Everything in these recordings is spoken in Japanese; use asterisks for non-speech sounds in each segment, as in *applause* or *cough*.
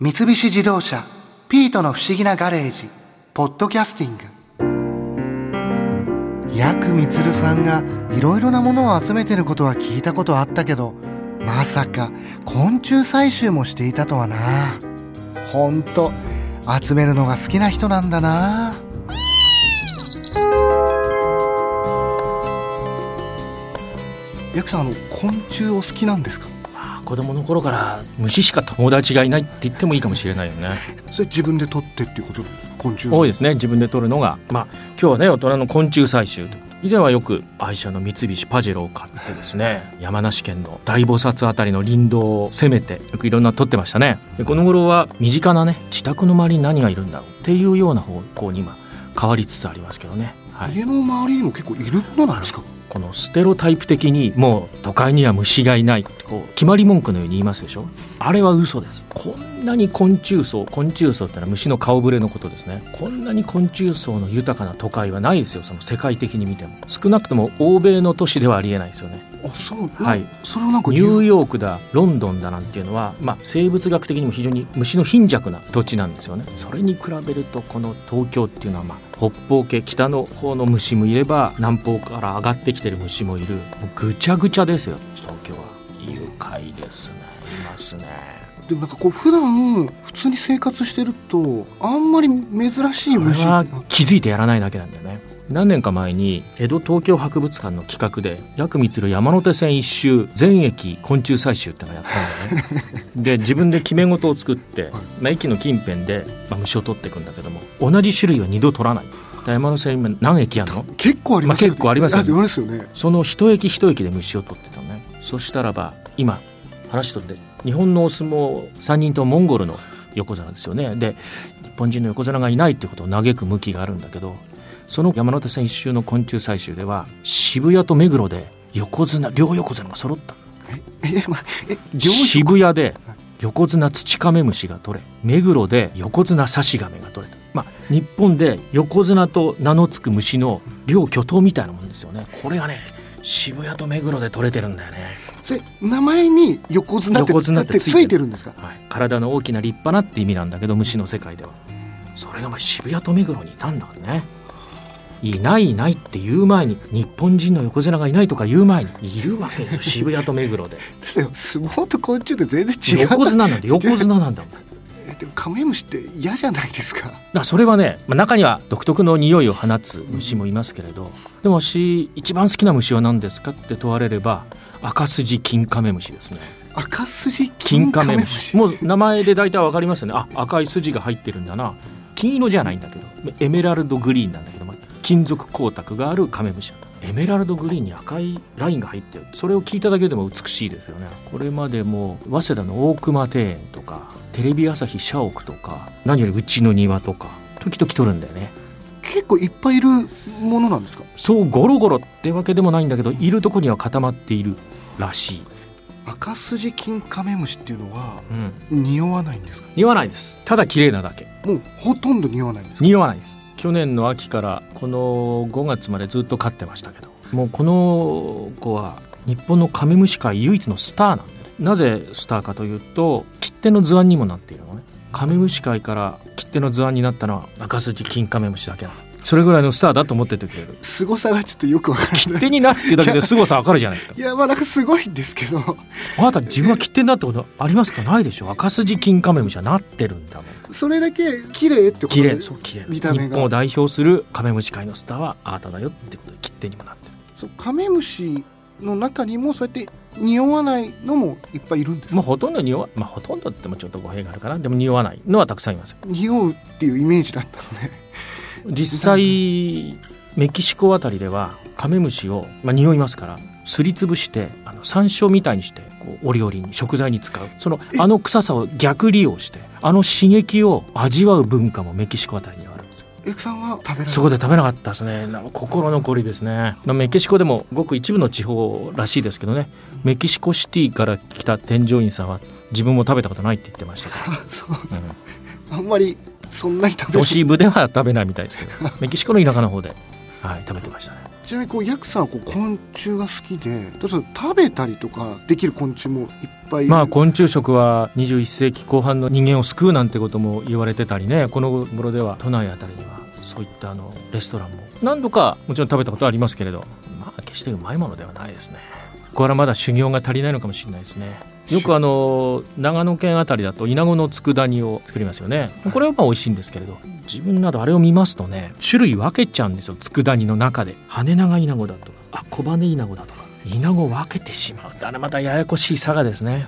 三菱自動車「ピートの不思議なガレージ」「ポッドキャスティング」ヤクミツルさんがいろいろなものを集めてることは聞いたことあったけどまさか昆虫採集もしていたとはな。ほんと集めるのが好きな人なんだな。ヤクさんあの昆虫お好きなんですか？子供の頃から虫しか友達がいないって言ってもいいかもしれないよね。それ自分で取ってっていうこと？昆虫多いですね。自分で取るのが。まあ今日はね大人の昆虫採集以前はよく愛車の三菱パジェロを買ってですね山梨県の大菩薩あたりの林道を攻めてよくいろんな撮ってましたね。でこの頃は身近なね自宅の周りに何がいるんだろうっていうような方向に今変わりつつありますけどね、はい、家の周りにも結構いるものなんですか？このステロタイプ的にもう都会には虫がいない。ってこう決まり文句のように言いますでしょ？あれは嘘です。こんなに昆虫層昆虫層ってのは虫の顔ぶれのことですね。こんなに昆虫層の豊かな都会はないですよその世界的に見ても。少なくとも欧米の都市ではありえないですよねあそう。はい。それはなんかニューヨークだロンドンだなんていうのは、まあ、生物学的にも非常に虫の貧弱な土地なんですよね。それに比べるとこの東京っていうのはまあ北方系北の方の虫もいれば南方から上がってきてる虫もいる。もうぐちゃぐちゃですよ東京は。愉快ですね。いますね。でもなんかこう普段普通に生活してるとあんまり珍しい虫。は気づいてやらないだけなんだよね何年か前に江戸東京博物館の企画で薬光る山手線一周全駅昆虫採集ってのをやったんだよね。*laughs* で自分で決め事を作って、まあ、駅の近辺で、まあ、虫を取っていくんだけども同じ種類は二度取らない。山手線今何駅あるの？結構ありますまあ結構ありますよね。ね。その一駅一駅で虫を取ってたのね。そしたらば今話しとって日本のお相撲3人とモンゴルの横綱ですよね。で日本人の横綱がいないってことを嘆く向きがあるんだけどその山手線一周の昆虫採集では渋谷と目黒で横綱両横綱が揃った。えまえ両渋谷で横綱ツチカメムシが取れ目黒で横綱サシガメが取れた。まあ日本で横綱と名の付く虫の両巨頭みたいなもんですよね。これがね渋谷と目黒で取れてるんだよね、それ名前に横綱って横綱ってついてる。ついてるんですか？はい、体の大きな立派なって意味なんだけど虫の世界では。それがまあ渋谷と目黒にいたんだからねいないいないって言う前に日本人の横綱がいないとか言う前にいるわけですよ。渋谷と目黒で。*laughs* 相撲と昆虫って全然違う。横綱なんで横綱なんだもん *laughs* えでもカメムシって嫌じゃないですか。だそれはね、まあ、中には独特の匂いを放つ虫もいますけれどでも私一番好きな虫は何ですかって問われれば赤筋金カメムシですね。赤筋金カメムシもう名前で大体わかりますよね。あ赤い筋が入ってるんだな。金色じゃないんだけどエメラルドグリーンなんだけど、まあ、金属光沢があるカメムシエメラルドグリーンに赤いラインが入ってる。それを聞いただけでも美しいですよね。これまでも早稲田の大隈庭園とかテレビ朝日社屋とか何よりうちの庭とか時々撮るんだよね。結構いっぱいいるものなんですか？そうゴロゴロってわけでもないんだけどいるとこには固まっているらしい、赤筋金カメムシっていうのはうん、匂わないんですか？匂わないです。ただ綺麗なだけ。もうほとんど匂わないんですか？匂わないです去年の秋からこの5月までずっと飼ってましたけどもうこの子は日本のカメムシ界唯一のスターなんでね。なぜスターかというと切手の図案にもなっているのね。カメムシ界から切手の図案になったのは赤筋金カメムシだけなの。それぐらいのスターだと思っててくれる。凄さがちょっとよくわからない。切手になるっていうだけで凄さわかるじゃないですか。いやまあなんかすごいんですけど。あなた自分は切手になったことありますか？ないでしょ。赤筋金カメムシはなってるんだもん。それだけ綺麗ってこと？綺で麗そう綺麗。見た目が。日本を代表するカメムシ界のスターはあなただよってことで切手にもなってる。そうカメムシの中にもそうやって匂わないのもいっぱいいるんですか？もうほとんど匂わまあほとんどってもちょっと語弊があるかな。でも匂わないのはたくさんいます匂うっていうイメージだったので実際メキシコあたりではカメムシを、まあ、匂いますからすりつぶしてあの山椒みたいにしてこうお料理に食材に使う。そのあの臭さを逆利用してあの刺激を味わう文化もメキシコあたりにはあるんですよ。エクさんは食べそこで食べなかったですね。心残りですね。メキシコでもごく一部の地方らしいですけどね。メキシコシティから来た添乗員さんは自分も食べたことないって言ってましたけど、あ *laughs* そう。うんあんまりそんなに食べ都市部では食べないみたいですけど。*laughs* メキシコの田舎の方で、はい、食べてましたね。ちなみにこうヤクさんはこう昆虫が好きで食べたりとかできる昆虫もいっぱいまあ昆虫食は21世紀後半の人間を救うなんてことも言われてたりね。この頃では都内あたりにはそういったあのレストランも。何度かもちろん食べたことはありますけれど。まあ決してうまいものではないですね。これはまだ修行が足りないのかもしれないですねよくあの長野県あたりだとイナゴの佃煮を作りますよね。これはまあ美味しいんですけれど自分などあれを見ますとね種類分けちゃうんですよ。佃煮の中で。羽長イナゴだとかあ小羽イナゴだとか。イナゴを分けてしまう。あれまたややこしい差がですね、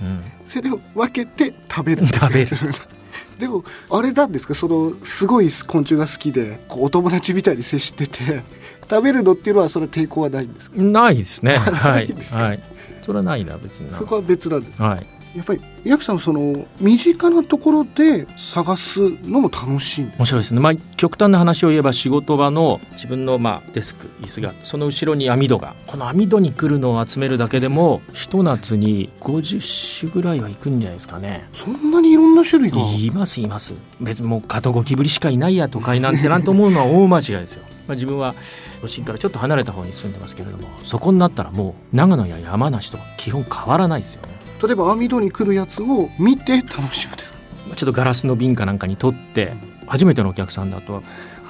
うん、それを分けて食べる食べる。*laughs* でもあれなんですか？そのすごい昆虫が好きでこうお友達みたいに接してて食べるのっていうのはそれ抵抗はないんですか？ないですね。*laughs* はい、はい、それはないな別にそこは別なんですはい。やっぱりヤクさんその身近なところで探すのも楽しい面白いですね、まあ、極端な話を言えば仕事場の自分のまあデスク椅子がその後ろに網戸がこの網戸に来るのを集めるだけでもひと夏に50種ぐらいはいくんじゃないですかね。そんなにいろんな種類が？いますいます。別にもう加藤ゴキブリしかいないや都会なんてなんて思うのは大間違いですよまあ、自分は都心からちょっと離れた方に住んでますけれどもそこになったらもう長野や山梨と基本変わらないですよね。例えば網戸に来るやつを見て楽しむですちょっとガラスの瓶かなんかに取って初めてのお客さんだと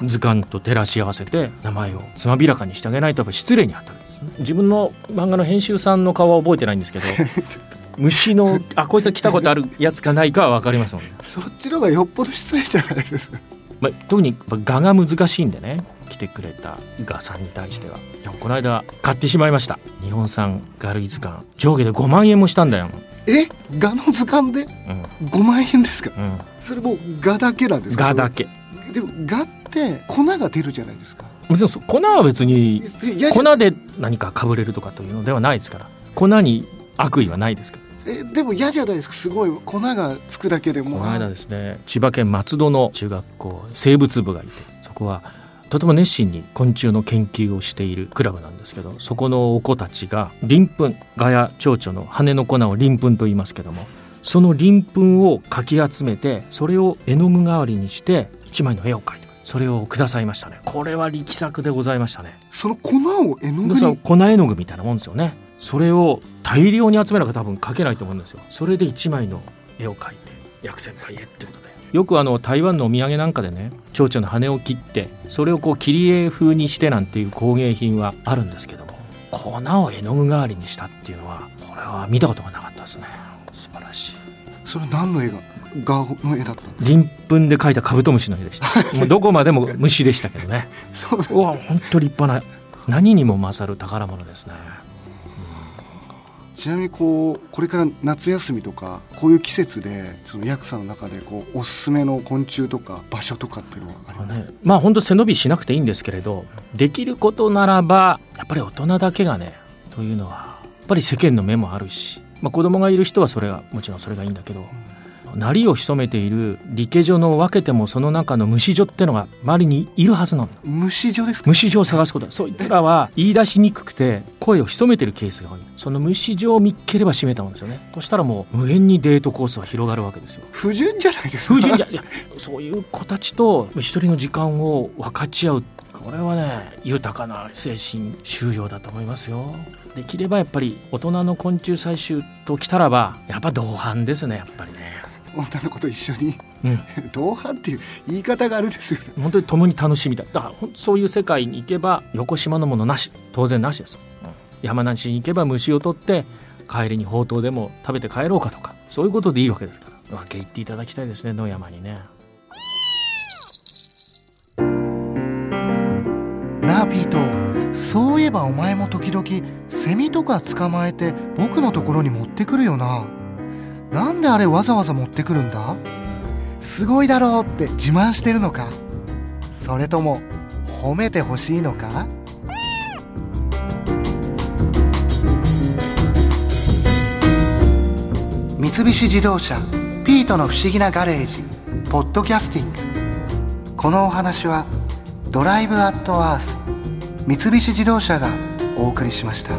図鑑と照らし合わせて名前をつまびらかにしてあげないとやっぱ失礼に当たるんですね。自分の漫画の編集さんの顔は覚えてないんですけど *laughs* 虫のあこいつ来たことあるやつかないかは分かりますもんね。そっちの方がよっぽど失礼じゃないですか。まあ、特に画が難しいんでね来てくれた画さんに対しては。この間買ってしまいました。日本産ガルイ図鑑上下で5万円もしたんだよ。え？画の図鑑で？5万円ですか、うん、それも画だけなんですか？画だけ。でも画って粉が出るじゃないですか。別に粉は別に粉で何かかぶれるとかというのではないですから。粉に悪意はないですから。えでも嫌じゃないですか。すごい粉がつくだけでも。この間ですね千葉県松戸の中学校生物部がいてそこはとても熱心に昆虫の研究をしているクラブなんですけどそこのお子たちが鱗粉ガヤ蝶々の羽の粉を鱗粉と言いますけどもその鱗粉をかき集めてそれを絵の具代わりにして一枚の絵を描いてそれをくださいましたね。これは力作でございましたね。その粉を絵の具に？粉絵の具みたいなもんですよね。それを大量に集めなきゃ多分描けないと思うんですよ。それで1枚の絵を描いて薬先輩へってことでよくあの台湾のお土産なんかでね蝶々の羽を切ってそれをこう切り絵風にしてなんていう工芸品はあるんですけども粉を絵の具代わりにしたっていうのはこれは見たことがなかったですね。素晴らしい。それ何の絵が画の絵だった鱗粉で描いたカブトムシの絵でした。*laughs* もうどこまでも虫でしたけどね。*laughs* そうわ本当立派な何にも勝る宝物ですねちなみにこうこれから夏休みとかこういう季節でそのヤクさんの中でこうおすすめの昆虫とか場所とかっていうのはあります？か、ね、まあ本当背伸びしなくていいんですけれどできることならばやっぱり大人だけがねというのはやっぱり世間の目もあるし、まあ、子供がいる人はそれはもちろんそれがいいんだけど、鳴りを潜めている理系所の分けてもその中の虫女ってのが周りにいるはずなの虫女ですか？虫女を探すこと。そいつらは言い出しにくくて声を潜めてるケースが多い。その虫女を見っければ閉めたもんですよね。そしたらもう無限にデートコースは広がるわけですよ。不純じゃないですか？不純じゃいやそういう子たちと虫取りの時間を分かち合う。これはね豊かな精神収容だと思いますよ。できればやっぱり大人の昆虫採集ときたらばやっぱ同伴ですねやっぱりね女の子と一緒に、うん、*laughs* 同伴っていう言い方があるんですよ、本当に共に楽しみだ。だからそういう世界に行けば横島のものなし。当然なしです、うん、山梨に行けば虫を取って帰りにほうとうでも食べて帰ろうかとか。そういうことでいいわけですから。分け入っていただきたいですね野山にね。なあピートそういえばお前も時々セミとか捕まえて僕のところに持ってくるよななんであれわざわざ持ってくるんだ？すごいだろうって自慢してるのか？それとも褒めてほしいのか？三菱自動車「ピートの不思議なガレージ」ポッドキャスティング。このお話は「ドライブ・アット・アース」三菱自動車がお送りしました。